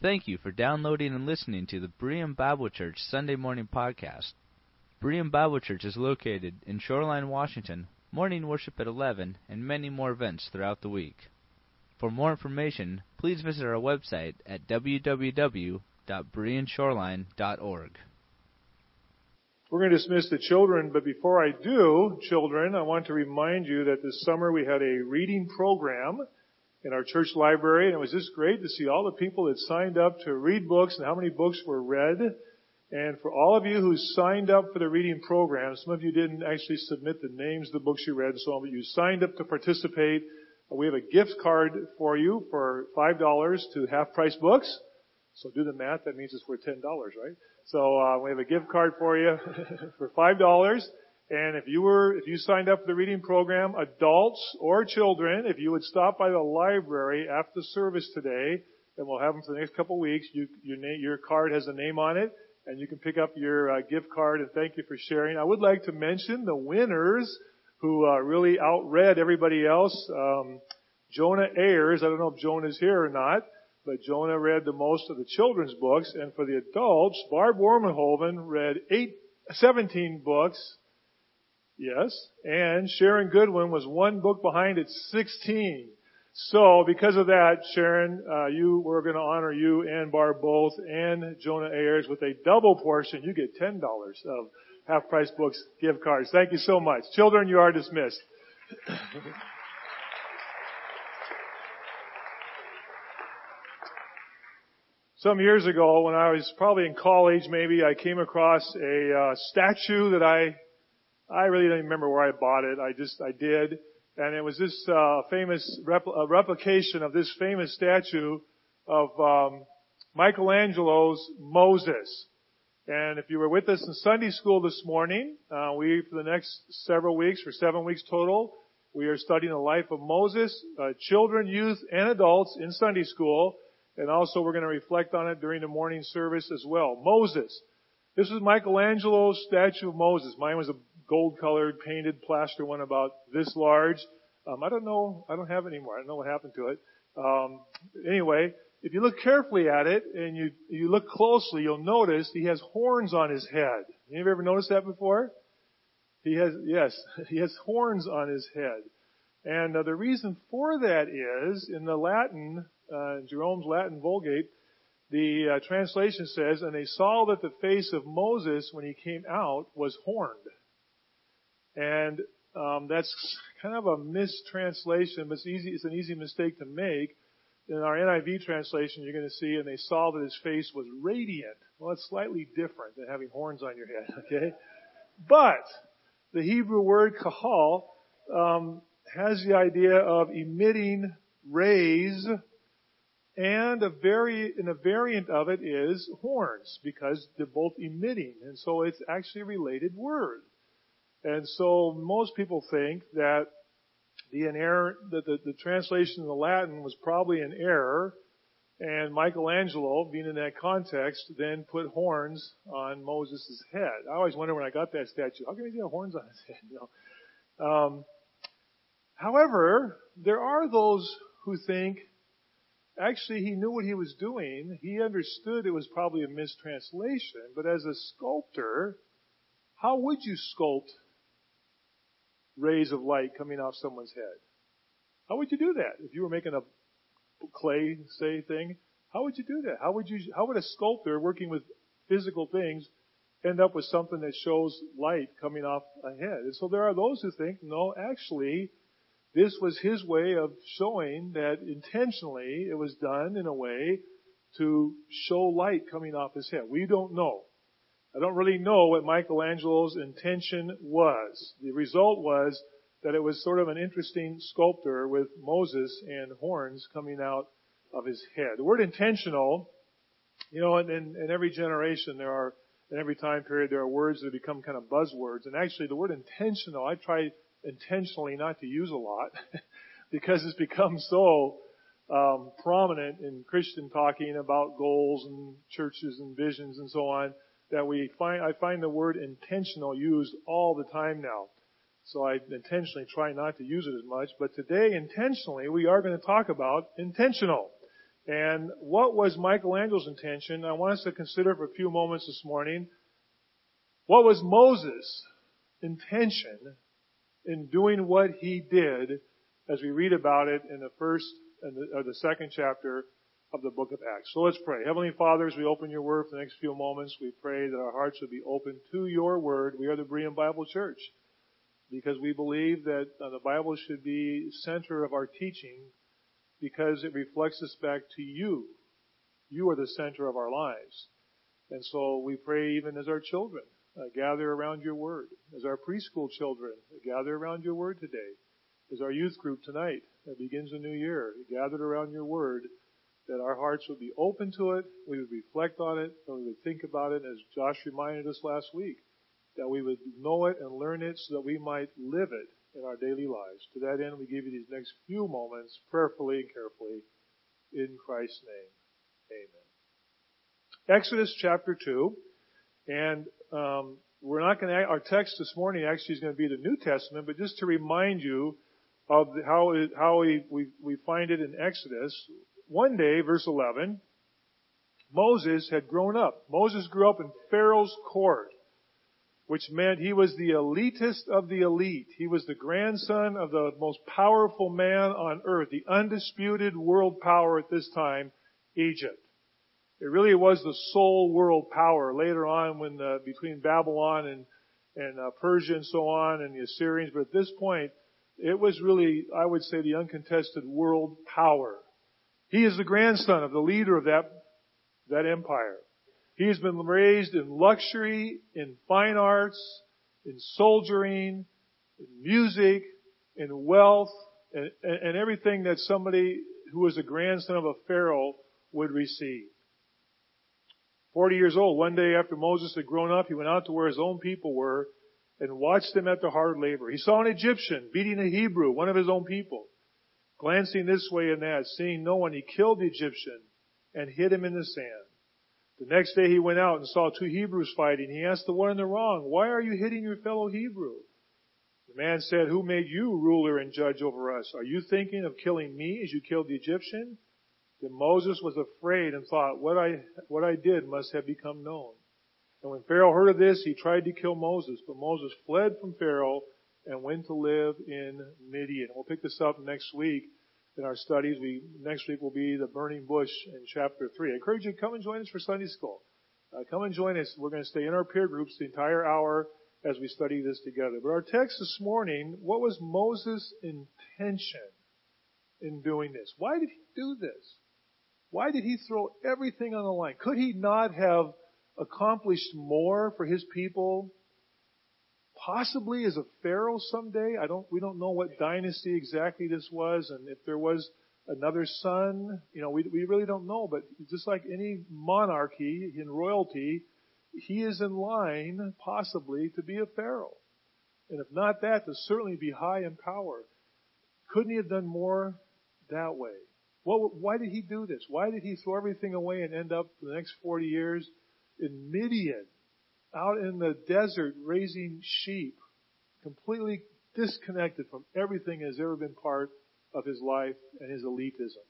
Thank you for downloading and listening to the Berean Bible Church Sunday Morning Podcast. Berean Bible Church is located in Shoreline, Washington, morning worship at 11, and many more events throughout the week. For more information, please visit our website at www.bereanshoreline.org. We're going to dismiss the children, but before I do, children, I want to remind you that this summer we had a reading program in our church library, and it was just great to see all the people that signed up to read books and how many books were read. And for all of you who signed up for the reading program, some of you didn't actually submit the names of the books you read and so on, but you signed up to participate. We have a gift card for you for $5 to half price books. So do the math, that means it's worth $10, right? So uh, we have a gift card for you for $5. And if you were, if you signed up for the reading program, adults or children, if you would stop by the library after service today, and we'll have them for the next couple of weeks, you, your, name, your card has a name on it, and you can pick up your uh, gift card, and thank you for sharing. I would like to mention the winners who uh, really outread everybody else. Um, Jonah Ayers, I don't know if Jonah is here or not, but Jonah read the most of the children's books, and for the adults, Barb Warmenhoven read eight, 17 books, Yes. And Sharon Goodwin was one book behind at 16. So because of that, Sharon, uh, you, we're going to honor you and Barb both and Jonah Ayers with a double portion. You get $10 of half price books gift cards. Thank you so much. Children, you are dismissed. Some years ago, when I was probably in college, maybe I came across a uh, statue that I I really don't remember where I bought it. I just, I did. And it was this, uh, famous repl- replication of this famous statue of, um, Michelangelo's Moses. And if you were with us in Sunday school this morning, uh, we, for the next several weeks, for seven weeks total, we are studying the life of Moses, uh, children, youth, and adults in Sunday school. And also we're going to reflect on it during the morning service as well. Moses. This is Michelangelo's statue of Moses. Mine was a gold colored painted plaster one about this large. Um, I don't know. I don't have it anymore. I don't know what happened to it. Um, anyway, if you look carefully at it and you you look closely, you'll notice he has horns on his head. Have you ever noticed that before? He has yes, he has horns on his head. And uh, the reason for that is in the Latin, uh, Jerome's Latin Vulgate, the uh, translation says, "And they saw that the face of Moses when he came out was horned." And um, that's kind of a mistranslation, but it's easy. It's an easy mistake to make. In our NIV translation, you're going to see, and they saw that his face was radiant. Well, it's slightly different than having horns on your head, okay? But the Hebrew word kahal um, has the idea of emitting rays, and a vari- and a variant of it is horns because they're both emitting, and so it's actually a related word. And so most people think that the error, that the, the translation in the Latin was probably an error, and Michelangelo, being in that context, then put horns on Moses' head. I always wonder when I got that statue, how come he have horns on his head? You know? Um, however, there are those who think actually he knew what he was doing. He understood it was probably a mistranslation, but as a sculptor, how would you sculpt rays of light coming off someone's head. How would you do that? If you were making a clay, say, thing, how would you do that? How would you, how would a sculptor working with physical things end up with something that shows light coming off a head? And so there are those who think, no, actually, this was his way of showing that intentionally it was done in a way to show light coming off his head. We don't know. I don't really know what Michelangelo's intention was. The result was that it was sort of an interesting sculptor with Moses and horns coming out of his head. The word intentional, you know, in, in, in every generation there are, in every time period there are words that become kind of buzzwords. And actually the word intentional, I try intentionally not to use a lot because it's become so um, prominent in Christian talking about goals and churches and visions and so on that we find, I find the word intentional used all the time now. So I intentionally try not to use it as much, but today intentionally we are going to talk about intentional. And what was Michelangelo's intention? I want us to consider for a few moments this morning. What was Moses' intention in doing what he did as we read about it in the first and the, or the second chapter of the book of Acts. So let's pray. Heavenly Father, as we open your word for the next few moments, we pray that our hearts would be open to your word. We are the Berean Bible Church because we believe that uh, the Bible should be center of our teaching because it reflects us back to you. You are the center of our lives. And so we pray even as our children uh, gather around your word, as our preschool children gather around your word today, as our youth group tonight that begins a new year, gathered around your word, that our hearts would be open to it, we would reflect on it, and we would think about it as Josh reminded us last week, that we would know it and learn it so that we might live it in our daily lives. To that end, we give you these next few moments prayerfully and carefully in Christ's name. Amen. Exodus chapter 2, and um, we're not going to, our text this morning actually is going to be the New Testament, but just to remind you of how, it, how we, we, we find it in Exodus, one day, verse 11, Moses had grown up. Moses grew up in Pharaoh's court, which meant he was the elitist of the elite. He was the grandson of the most powerful man on earth, the undisputed world power at this time, Egypt. It really was the sole world power later on when uh, between Babylon and and uh, Persia and so on and the Assyrians, but at this point, it was really, I would say, the uncontested world power. He is the grandson of the leader of that, that empire. He has been raised in luxury, in fine arts, in soldiering, in music, in wealth, and, and everything that somebody who was a grandson of a pharaoh would receive. Forty years old, one day after Moses had grown up, he went out to where his own people were and watched them at their hard labor. He saw an Egyptian beating a Hebrew, one of his own people. Glancing this way and that, seeing no one, he killed the Egyptian and hid him in the sand. The next day he went out and saw two Hebrews fighting. He asked the one in the wrong, why are you hitting your fellow Hebrew? The man said, who made you ruler and judge over us? Are you thinking of killing me as you killed the Egyptian? Then Moses was afraid and thought, what I, what I did must have become known. And when Pharaoh heard of this, he tried to kill Moses, but Moses fled from Pharaoh and when to live in Midian. We'll pick this up next week in our studies. We, next week will be the burning bush in chapter 3. I encourage you to come and join us for Sunday school. Uh, come and join us. We're going to stay in our peer groups the entire hour as we study this together. But our text this morning, what was Moses' intention in doing this? Why did he do this? Why did he throw everything on the line? Could he not have accomplished more for his people possibly as a pharaoh someday. I don't, we don't know what dynasty exactly this was and if there was another son, you know, we, we really don't know, but just like any monarchy in royalty, he is in line possibly to be a pharaoh. And if not that, to certainly be high in power. Couldn't he have done more that way? Well, why did he do this? Why did he throw everything away and end up for the next 40 years in Midian? Out in the desert raising sheep, completely disconnected from everything that has ever been part of his life and his elitism.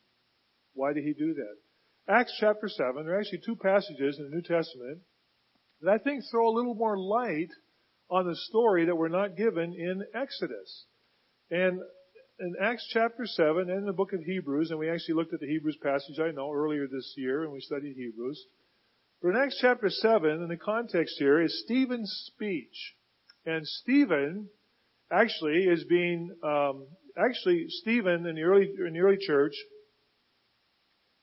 Why did he do that? Acts chapter 7, there are actually two passages in the New Testament that I think throw a little more light on the story that we're not given in Exodus. And in Acts chapter 7 and in the book of Hebrews, and we actually looked at the Hebrews passage I know earlier this year and we studied Hebrews, in Acts chapter 7, in the context here, is Stephen's speech. And Stephen actually is being, um, actually Stephen in the early, in the early church,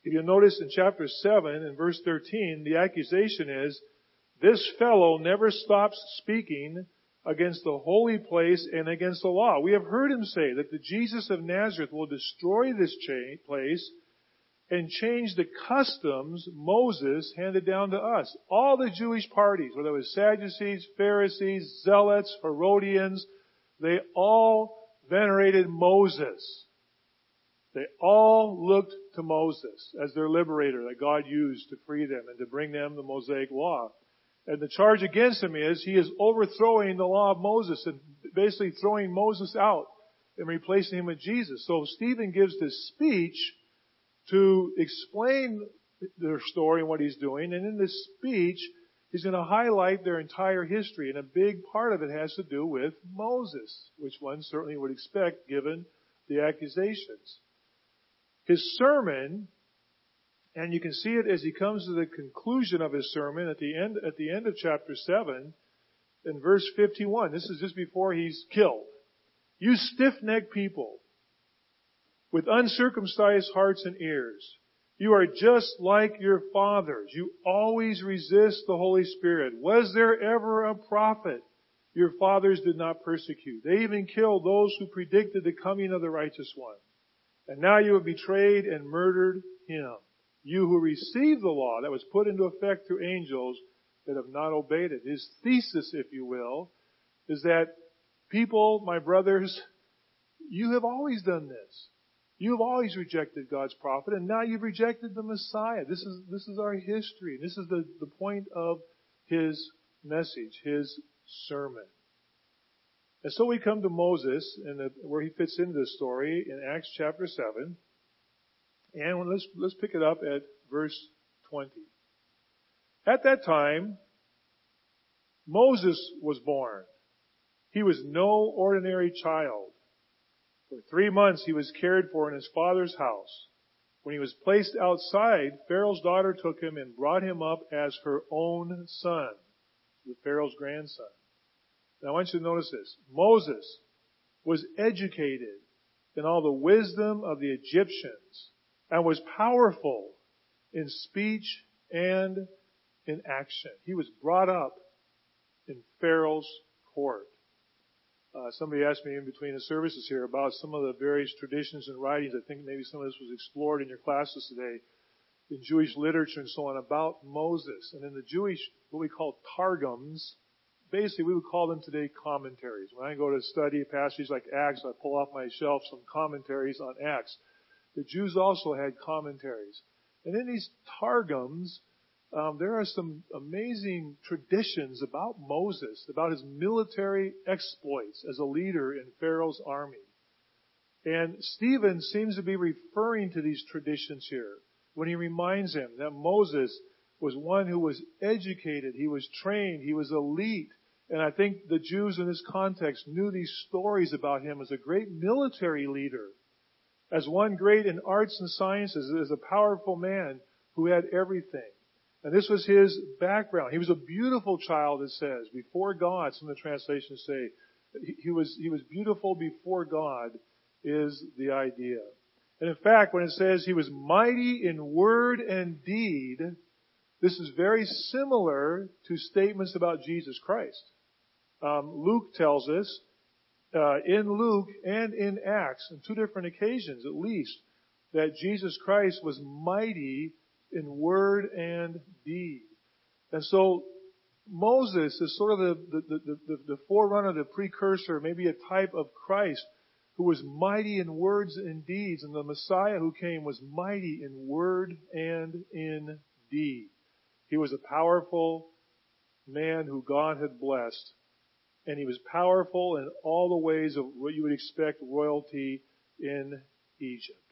if you notice in chapter 7 and verse 13, the accusation is, this fellow never stops speaking against the holy place and against the law. We have heard him say that the Jesus of Nazareth will destroy this place and change the customs Moses handed down to us. All the Jewish parties, whether it was Sadducees, Pharisees, Zealots, Herodians, they all venerated Moses. They all looked to Moses as their liberator that God used to free them and to bring them the Mosaic law. And the charge against him is he is overthrowing the law of Moses and basically throwing Moses out and replacing him with Jesus. So Stephen gives this speech to explain their story and what he's doing. And in this speech, he's going to highlight their entire history. And a big part of it has to do with Moses, which one certainly would expect given the accusations. His sermon, and you can see it as he comes to the conclusion of his sermon at the end, at the end of chapter 7, in verse 51. This is just before he's killed. You stiff-necked people with uncircumcised hearts and ears. You are just like your fathers. You always resist the Holy Spirit. Was there ever a prophet your fathers did not persecute? They even killed those who predicted the coming of the righteous one. And now you have betrayed and murdered him. You who received the law that was put into effect through angels that have not obeyed it. His thesis, if you will, is that people, my brothers, you have always done this. You've always rejected God's prophet, and now you've rejected the Messiah. This is, this is our history. This is the, the point of his message, his sermon. And so we come to Moses, and where he fits into this story in Acts chapter 7. And let's, let's pick it up at verse 20. At that time, Moses was born. He was no ordinary child. For three months he was cared for in his father's house. When he was placed outside, Pharaoh's daughter took him and brought him up as her own son, the Pharaoh's grandson. Now I want you to notice this. Moses was educated in all the wisdom of the Egyptians and was powerful in speech and in action. He was brought up in Pharaoh's court. Uh, somebody asked me in between the services here about some of the various traditions and writings. I think maybe some of this was explored in your classes today in Jewish literature and so on about Moses. And in the Jewish, what we call targums, basically we would call them today commentaries. When I go to study a passage like Acts, I pull off my shelf some commentaries on Acts. The Jews also had commentaries. And in these targums, um, there are some amazing traditions about Moses, about his military exploits as a leader in Pharaoh's army. And Stephen seems to be referring to these traditions here when he reminds him that Moses was one who was educated, he was trained, he was elite. And I think the Jews in this context knew these stories about him as a great military leader, as one great in arts and sciences, as a powerful man who had everything. And this was his background. He was a beautiful child, it says, before God. Some of the translations say he was, he was beautiful before God is the idea. And in fact, when it says he was mighty in word and deed, this is very similar to statements about Jesus Christ. Um, Luke tells us, uh, in Luke and in Acts, on two different occasions at least, that Jesus Christ was mighty in word and deed. And so Moses is sort of the, the, the, the, forerunner, the precursor, maybe a type of Christ who was mighty in words and deeds. And the Messiah who came was mighty in word and in deed. He was a powerful man who God had blessed. And he was powerful in all the ways of what you would expect royalty in Egypt.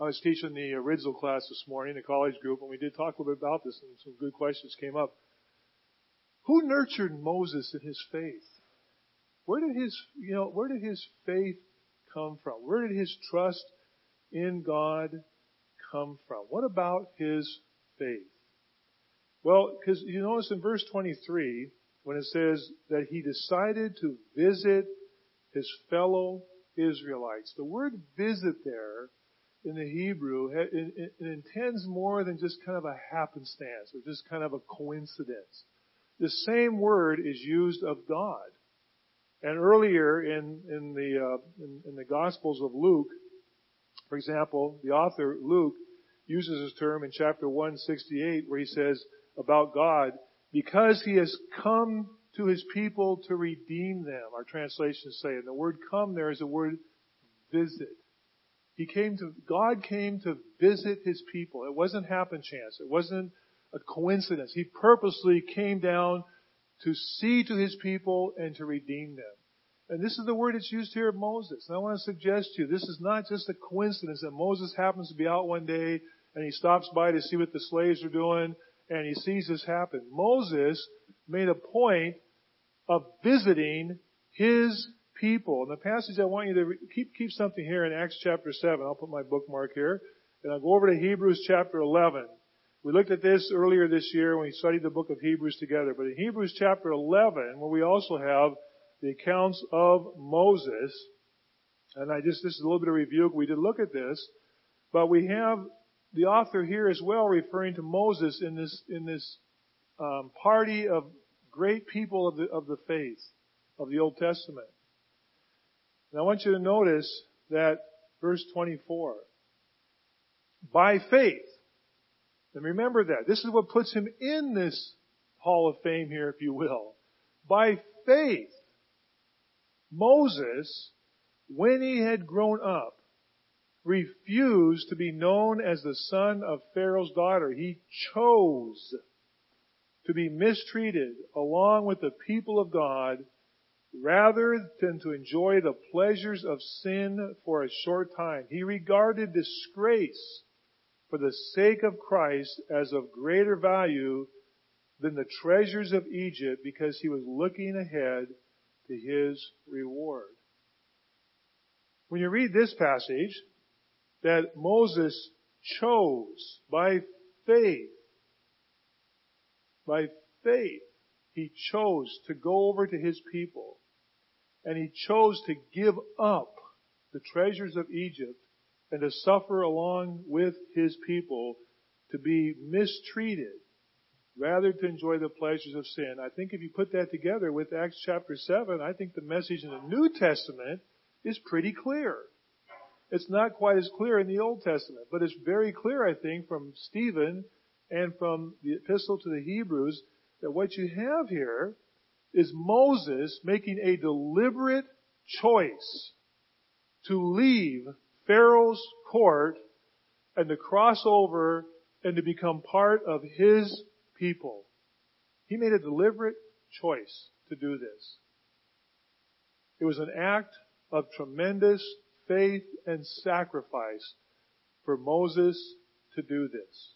I was teaching the original class this morning, the college group, and we did talk a little bit about this, and some good questions came up. Who nurtured Moses in his faith? Where did his, you know, where did his faith come from? Where did his trust in God come from? What about his faith? Well, because you notice in verse 23, when it says that he decided to visit his fellow Israelites, the word visit there in the Hebrew, it, it, it, intends more than just kind of a happenstance or just kind of a coincidence. The same word is used of God. And earlier in, in the, uh, in, in the Gospels of Luke, for example, the author Luke uses this term in chapter 168 where he says about God, because he has come to his people to redeem them, our translations say. And the word come there is a word visit. He came to, God came to visit His people. It wasn't happen chance. It wasn't a coincidence. He purposely came down to see to His people and to redeem them. And this is the word that's used here of Moses. And I want to suggest to you, this is not just a coincidence that Moses happens to be out one day and he stops by to see what the slaves are doing and he sees this happen. Moses made a point of visiting his people. And the passage I want you to keep, keep something here in Acts chapter 7. I'll put my bookmark here. And I'll go over to Hebrews chapter 11. We looked at this earlier this year when we studied the book of Hebrews together. But in Hebrews chapter 11, where we also have the accounts of Moses. And I just, this is a little bit of review. We did look at this, but we have the author here as well referring to Moses in this, in this um, party of great people of the, of the faith of the Old Testament. And I want you to notice that verse 24. By faith. And remember that. This is what puts him in this hall of fame here, if you will. By faith, Moses, when he had grown up, refused to be known as the son of Pharaoh's daughter. He chose to be mistreated along with the people of God rather than to enjoy the pleasures of sin for a short time. He regarded disgrace for the sake of Christ as of greater value than the treasures of Egypt because he was looking ahead to his reward. When you read this passage, that Moses chose by faith, by faith, he chose to go over to his people and he chose to give up the treasures of Egypt and to suffer along with his people to be mistreated rather to enjoy the pleasures of sin. I think if you put that together with Acts chapter 7, I think the message in the New Testament is pretty clear. It's not quite as clear in the Old Testament, but it's very clear, I think, from Stephen and from the epistle to the Hebrews that what you have here is Moses making a deliberate choice to leave Pharaoh's court and to cross over and to become part of his people. He made a deliberate choice to do this. It was an act of tremendous faith and sacrifice for Moses to do this.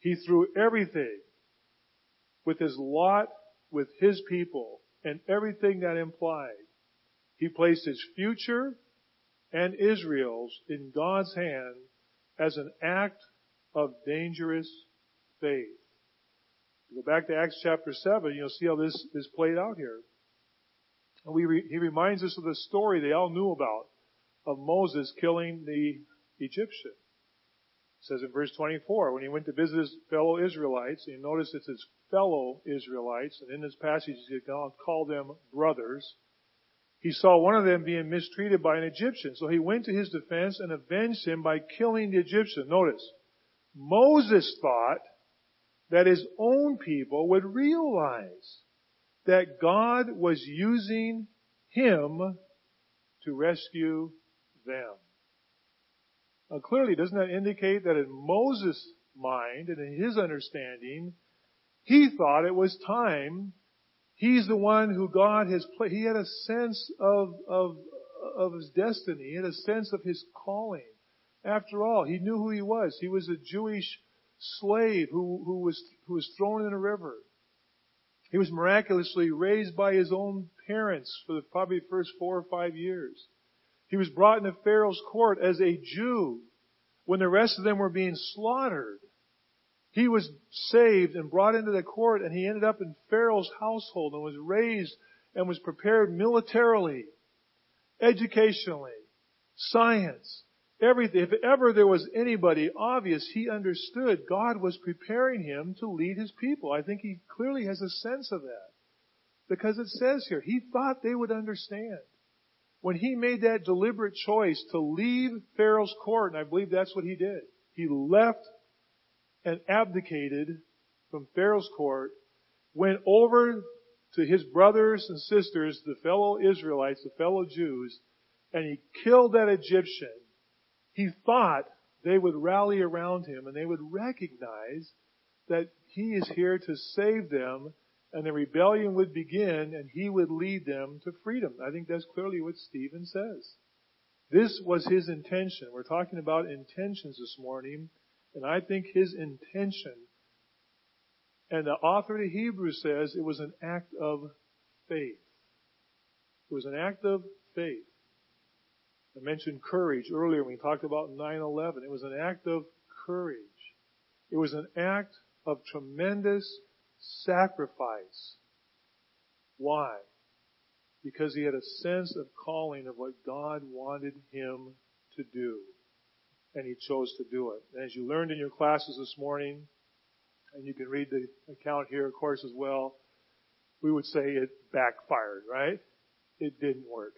He threw everything with his lot with his people and everything that implied. He placed his future and Israel's in God's hand as an act of dangerous faith. Go back to Acts chapter 7, you'll see how this is played out here. And re, he reminds us of the story they all knew about of Moses killing the Egyptian. Says in verse 24, when he went to visit his fellow Israelites, and notice it's his fellow Israelites, and in this passage he called them brothers. He saw one of them being mistreated by an Egyptian, so he went to his defense and avenged him by killing the Egyptian. Notice, Moses thought that his own people would realize that God was using him to rescue them. Now clearly, doesn't that indicate that in Moses' mind and in his understanding, he thought it was time. He's the one who God has played. He had a sense of, of, of his destiny. He had a sense of his calling. After all, he knew who he was. He was a Jewish slave who, who was, who was thrown in a river. He was miraculously raised by his own parents for the probably first four or five years. He was brought into Pharaoh's court as a Jew when the rest of them were being slaughtered. He was saved and brought into the court and he ended up in Pharaoh's household and was raised and was prepared militarily, educationally, science, everything. If ever there was anybody obvious, he understood God was preparing him to lead his people. I think he clearly has a sense of that. Because it says here, he thought they would understand. When he made that deliberate choice to leave Pharaoh's court, and I believe that's what he did, he left and abdicated from Pharaoh's court, went over to his brothers and sisters, the fellow Israelites, the fellow Jews, and he killed that Egyptian. He thought they would rally around him and they would recognize that he is here to save them and the rebellion would begin and he would lead them to freedom. I think that's clearly what Stephen says. This was his intention. We're talking about intentions this morning, and I think his intention, and the author of Hebrews says it was an act of faith. It was an act of faith. I mentioned courage earlier when we talked about 9-11. It was an act of courage. It was an act of tremendous sacrifice. Why? Because he had a sense of calling of what God wanted him to do. And he chose to do it. And as you learned in your classes this morning, and you can read the account here, of course, as well, we would say it backfired, right? It didn't work.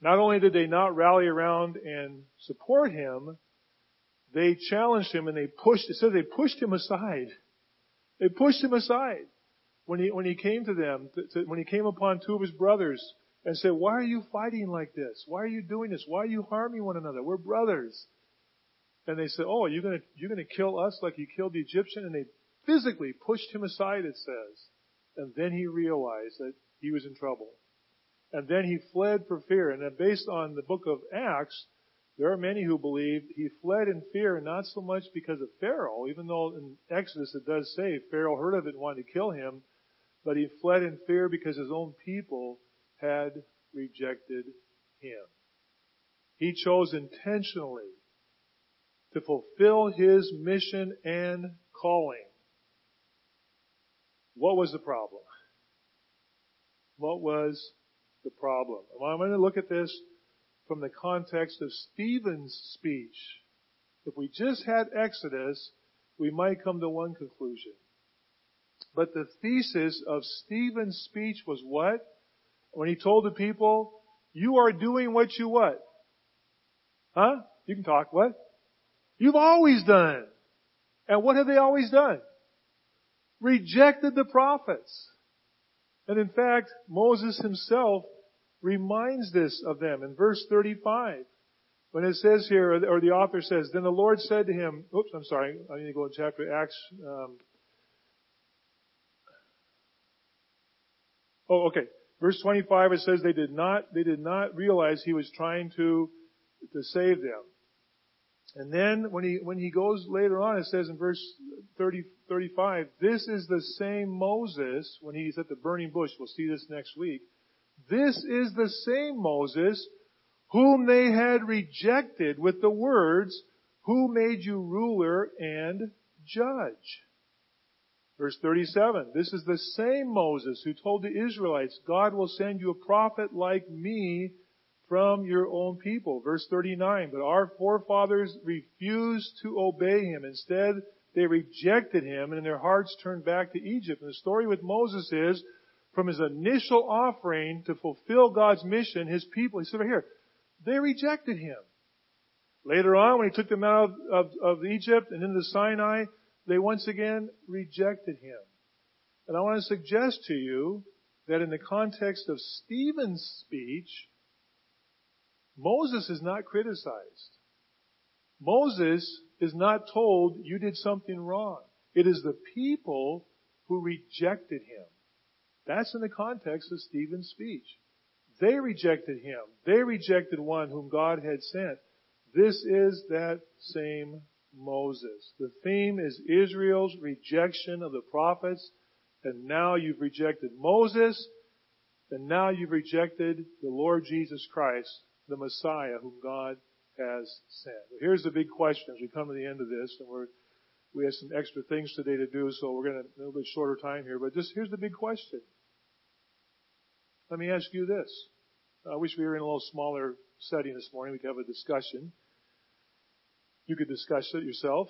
Not only did they not rally around and support him, they challenged him and they pushed, it says they pushed him aside. They pushed him aside when he, when he came to them, to, to, when he came upon two of his brothers and said, why are you fighting like this? Why are you doing this? Why are you harming one another? We're brothers. And they said, oh, you're gonna, you're gonna kill us like you killed the Egyptian? And they physically pushed him aside, it says. And then he realized that he was in trouble. And then he fled for fear. And then based on the book of Acts, there are many who believe he fled in fear, not so much because of Pharaoh, even though in Exodus it does say Pharaoh heard of it and wanted to kill him, but he fled in fear because his own people had rejected him. He chose intentionally to fulfill his mission and calling. What was the problem? What was the problem? Well, I'm going to look at this from the context of Stephen's speech. If we just had Exodus, we might come to one conclusion. But the thesis of Stephen's speech was what? When he told the people, you are doing what you what? Huh? You can talk, what? You've always done. And what have they always done? Rejected the prophets. And in fact, Moses himself reminds this of them in verse 35. When it says here, or the author says, then the Lord said to him, oops, I'm sorry, I need to go to chapter Acts. Um, oh, okay. Verse 25, it says they did not, they did not realize he was trying to, to save them. And then when he, when he goes later on, it says in verse 30, 35, this is the same Moses when he's at the burning bush. We'll see this next week this is the same Moses whom they had rejected with the words, who made you ruler and judge? Verse 37, this is the same Moses who told the Israelites, God will send you a prophet like me from your own people. Verse 39, but our forefathers refused to obey him. Instead, they rejected him and their hearts turned back to Egypt. And the story with Moses is, from his initial offering to fulfill God's mission, his people, he said right here, they rejected him. Later on, when he took them out of, of, of Egypt and into Sinai, they once again rejected him. And I want to suggest to you that in the context of Stephen's speech, Moses is not criticized. Moses is not told you did something wrong. It is the people who rejected him. That's in the context of Stephen's speech. They rejected him. They rejected one whom God had sent. This is that same Moses. The theme is Israel's rejection of the prophets, and now you've rejected Moses, and now you've rejected the Lord Jesus Christ, the Messiah whom God has sent. Here's the big question as we come to the end of this, and we're, we have some extra things today to do, so we're going to a little bit shorter time here, but just here's the big question. Let me ask you this. I wish we were in a little smaller setting this morning. We could have a discussion. You could discuss it yourself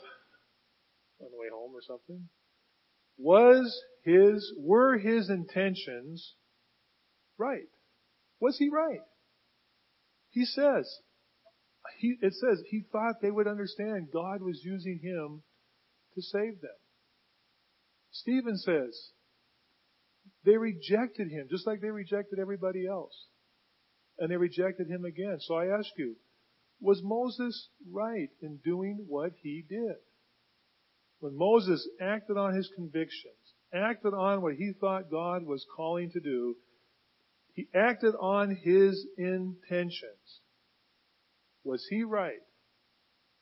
on the way home or something. Was his, were his intentions right? Was he right? He says, he, it says he thought they would understand God was using him to save them. Stephen says, they rejected him, just like they rejected everybody else. And they rejected him again. So I ask you, was Moses right in doing what he did? When Moses acted on his convictions, acted on what he thought God was calling to do. He acted on his intentions. Was he right?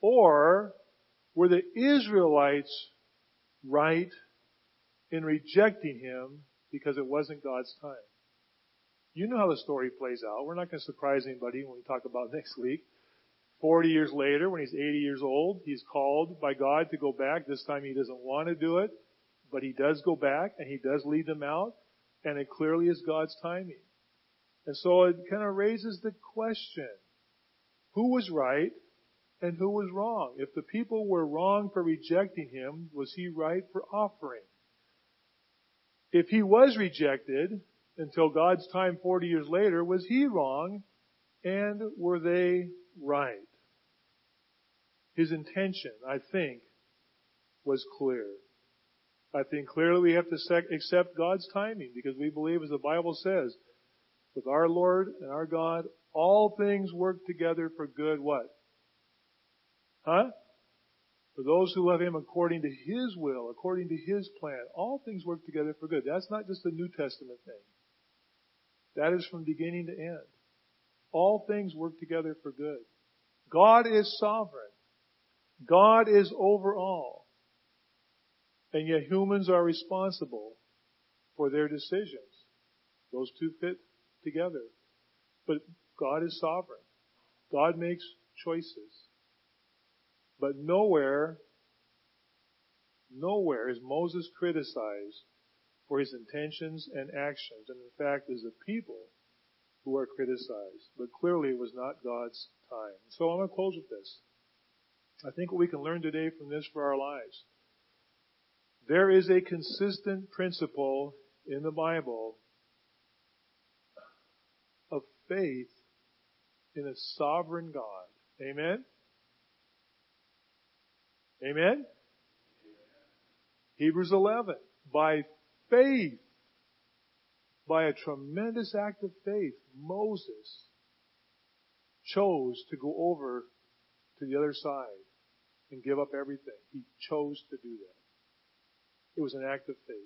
Or were the Israelites right in rejecting him because it wasn't God's time? You know how the story plays out. We're not going to surprise anybody when we talk about next week. 40 years later, when he's 80 years old, he's called by God to go back. This time he doesn't want to do it, but he does go back and he does lead them out, and it clearly is God's timing. And so it kind of raises the question, who was right and who was wrong? If the people were wrong for rejecting him, was he right for offering? If he was rejected until God's time 40 years later, was he wrong and were they right? His intention, I think, was clear. I think clearly we have to accept God's timing because we believe, as the Bible says, with our Lord and our God, all things work together for good. What? Huh? For those who love Him according to His will, according to His plan, all things work together for good. That's not just a New Testament thing. That is from beginning to end. All things work together for good. God is sovereign. God is over all. And yet humans are responsible for their decisions. Those two fit together. But God is sovereign. God makes choices. But nowhere, nowhere is Moses criticized for his intentions and actions. And in fact, is the people who are criticized. But clearly it was not God's time. So I'm going to close with this. I think what we can learn today from this for our lives. There is a consistent principle in the Bible of faith in a sovereign God. Amen? Amen? Hebrews 11. By faith, by a tremendous act of faith, Moses chose to go over to the other side and give up everything. He chose to do that. It was an act of faith.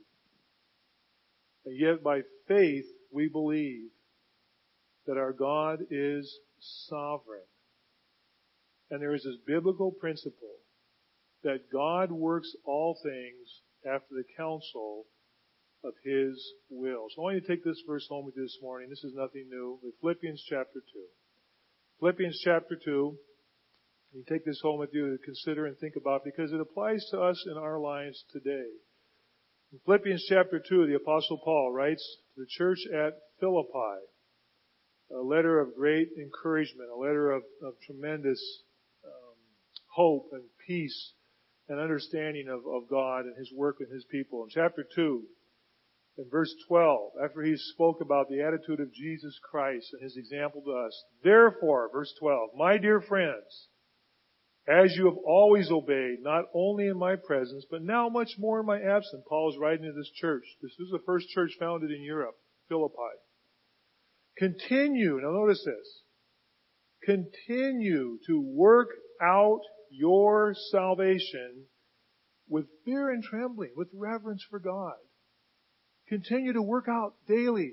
And yet by faith, we believe that our God is sovereign. And there is this biblical principle that God works all things after the counsel of His will. So I want you to take this verse home with you this morning. This is nothing new. With Philippians chapter 2. Philippians chapter 2. You take this home with you to consider and think about because it applies to us in our lives today. In Philippians chapter 2, the apostle Paul writes to the church at Philippi, a letter of great encouragement, a letter of, of tremendous um, hope and peace and understanding of, of God and His work with His people. In chapter 2, in verse 12, after he spoke about the attitude of Jesus Christ and His example to us, therefore, verse 12, my dear friends, as you have always obeyed, not only in my presence, but now much more in my absence. Paul is writing to this church. This is the first church founded in Europe, Philippi. Continue, now notice this, continue to work out your salvation with fear and trembling, with reverence for God. Continue to work out daily.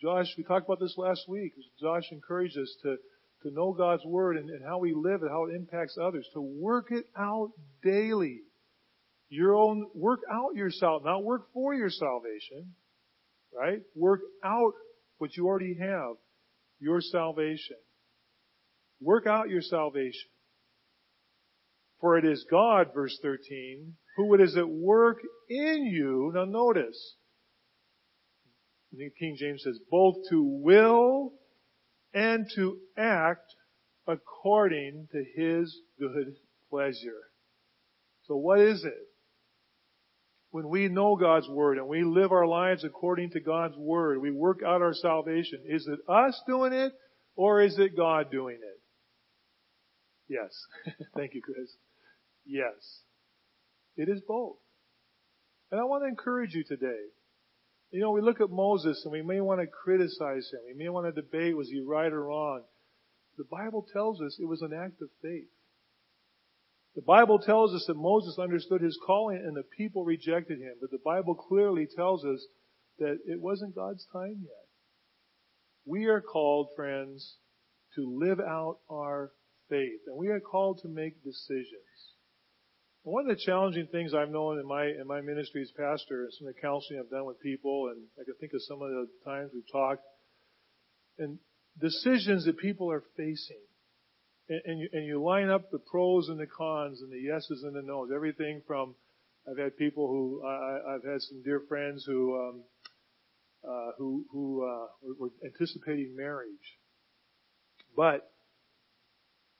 Josh, we talked about this last week. Josh encouraged us to, to know God's Word and, and how we live and how it impacts others, to work it out daily. Your own, work out your salvation, not work for your salvation, right? Work out what you already have, your salvation. Work out your salvation. For it is God, verse 13, who it is at work in you. Now notice, the King James says, both to will and to act according to His good pleasure. So what is it? When we know God's Word and we live our lives according to God's Word, we work out our salvation. Is it us doing it or is it God doing it? Yes. Thank you, Chris. Yes. It is both. And I want to encourage you today. You know, we look at Moses and we may want to criticize him. We may want to debate, was he right or wrong? The Bible tells us it was an act of faith. The Bible tells us that Moses understood his calling and the people rejected him, but the Bible clearly tells us that it wasn't God's time yet. We are called, friends, to live out our faith, and we are called to make decisions. One of the challenging things I've known in my in my ministry as pastor, and some of the counseling I've done with people, and I can think of some of the times we've talked, and decisions that people are facing and, and, you, and you line up the pros and the cons and the yeses and the nos. Everything from I've had people who I, I've had some dear friends who um, uh, who who uh, were anticipating marriage, but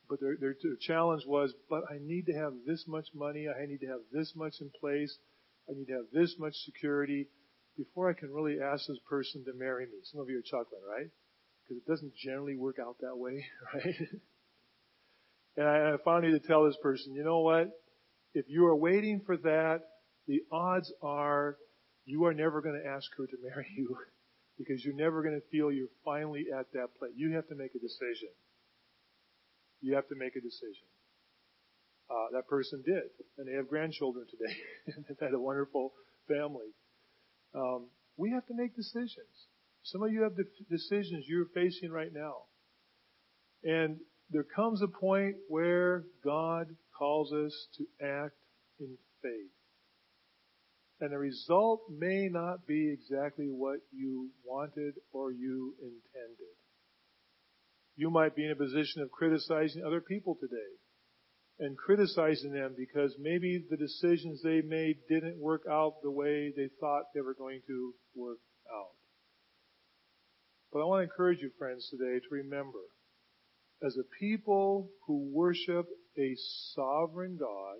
but their, their challenge was, but I need to have this much money, I need to have this much in place, I need to have this much security before I can really ask this person to marry me. Some of you are chuckling, right? Because it doesn't generally work out that way, right? And I, I finally to tell this person, you know what? If you are waiting for that, the odds are you are never going to ask her to marry you because you're never going to feel you're finally at that place. You have to make a decision. You have to make a decision. Uh, that person did, and they have grandchildren today, and they've had a wonderful family. Um, we have to make decisions. Some of you have de- decisions you're facing right now, and there comes a point where God calls us to act in faith. And the result may not be exactly what you wanted or you intended. You might be in a position of criticizing other people today and criticizing them because maybe the decisions they made didn't work out the way they thought they were going to work out. But I want to encourage you friends today to remember as a people who worship a sovereign God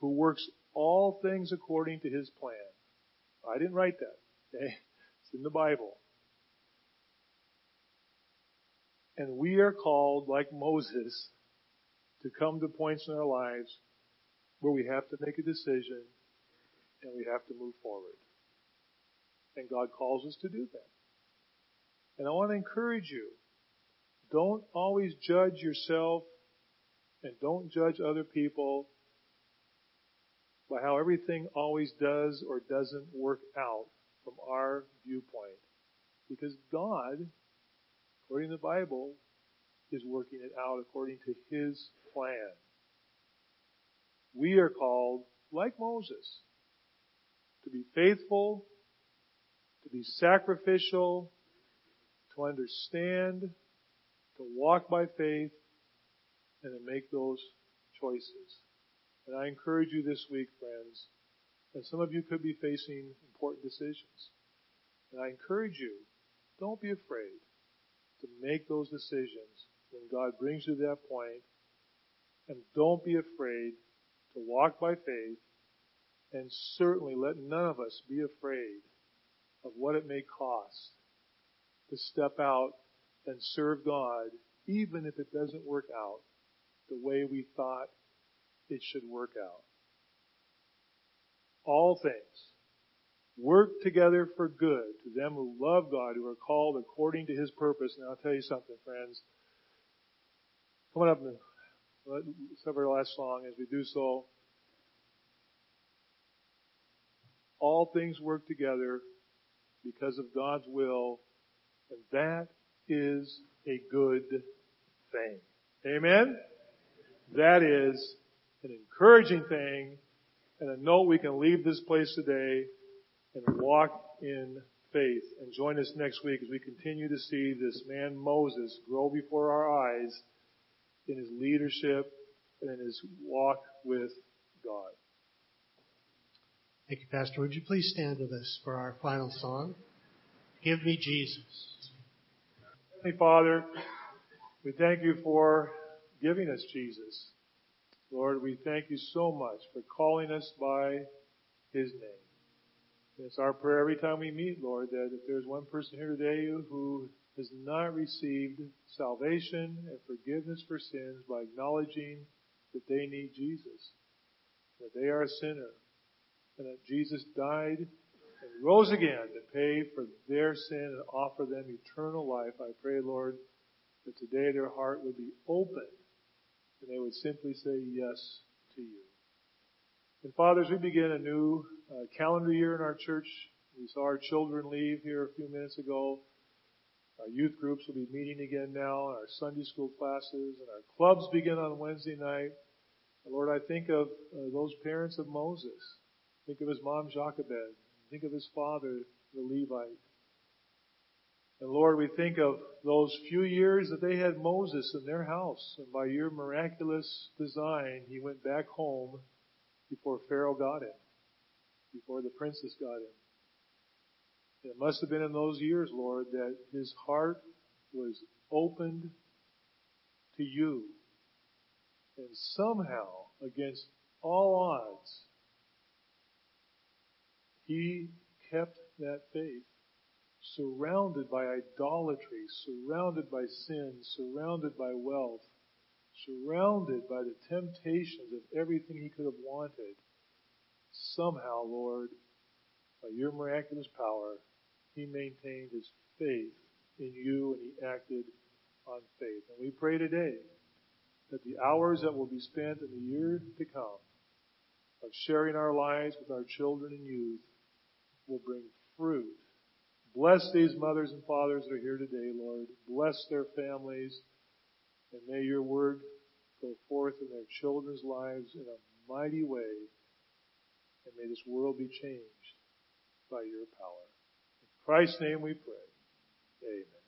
who works all things according to his plan. I didn't write that. Okay? It's in the Bible. And we are called, like Moses, to come to points in our lives where we have to make a decision and we have to move forward. And God calls us to do that. And I want to encourage you don't always judge yourself and don't judge other people by how everything always does or doesn't work out from our viewpoint. Because God, according to the Bible, is working it out according to His plan. We are called, like Moses, to be faithful, to be sacrificial, to understand, to walk by faith and to make those choices. And I encourage you this week, friends, and some of you could be facing important decisions. And I encourage you, don't be afraid to make those decisions when God brings you to that point. And don't be afraid to walk by faith. And certainly let none of us be afraid of what it may cost to step out and serve God, even if it doesn't work out the way we thought it should work out. All things work together for good to them who love God, who are called according to His purpose. And I'll tell you something, friends. Coming up in the last song, as we do so, all things work together because of God's will, and that is a good thing. Amen? That is an encouraging thing and a note we can leave this place today and walk in faith. And join us next week as we continue to see this man Moses grow before our eyes in his leadership and in his walk with God. Thank you, Pastor. Would you please stand with us for our final song? Give me Jesus. Heavenly Father, we thank you for giving us Jesus. Lord, we thank you so much for calling us by his name. It's our prayer every time we meet, Lord, that if there's one person here today who has not received salvation and forgiveness for sins by acknowledging that they need Jesus, that they are a sinner, and that Jesus died and rose again to pay for their sin and offer them eternal life. I pray, Lord, that today their heart would be open, and they would simply say yes to you. And fathers, we begin a new uh, calendar year in our church. We saw our children leave here a few minutes ago. Our youth groups will be meeting again now, and our Sunday school classes, and our clubs begin on Wednesday night. Lord, I think of uh, those parents of Moses. Think of his mom Jochebed. Think of his father, the Levite. And Lord, we think of those few years that they had Moses in their house, and by your miraculous design, he went back home before Pharaoh got him, before the princess got him. It must have been in those years, Lord, that his heart was opened to you. And somehow, against all odds, he kept that faith surrounded by idolatry, surrounded by sin, surrounded by wealth, surrounded by the temptations of everything he could have wanted, somehow, Lord, by your miraculous power, he maintained his faith in you and he acted on faith. And we pray today that the hours that will be spent in the year to come of sharing our lives with our children and youth will bring fruit Bless these mothers and fathers that are here today, Lord. Bless their families. And may your word go forth in their children's lives in a mighty way. And may this world be changed by your power. In Christ's name we pray. Amen.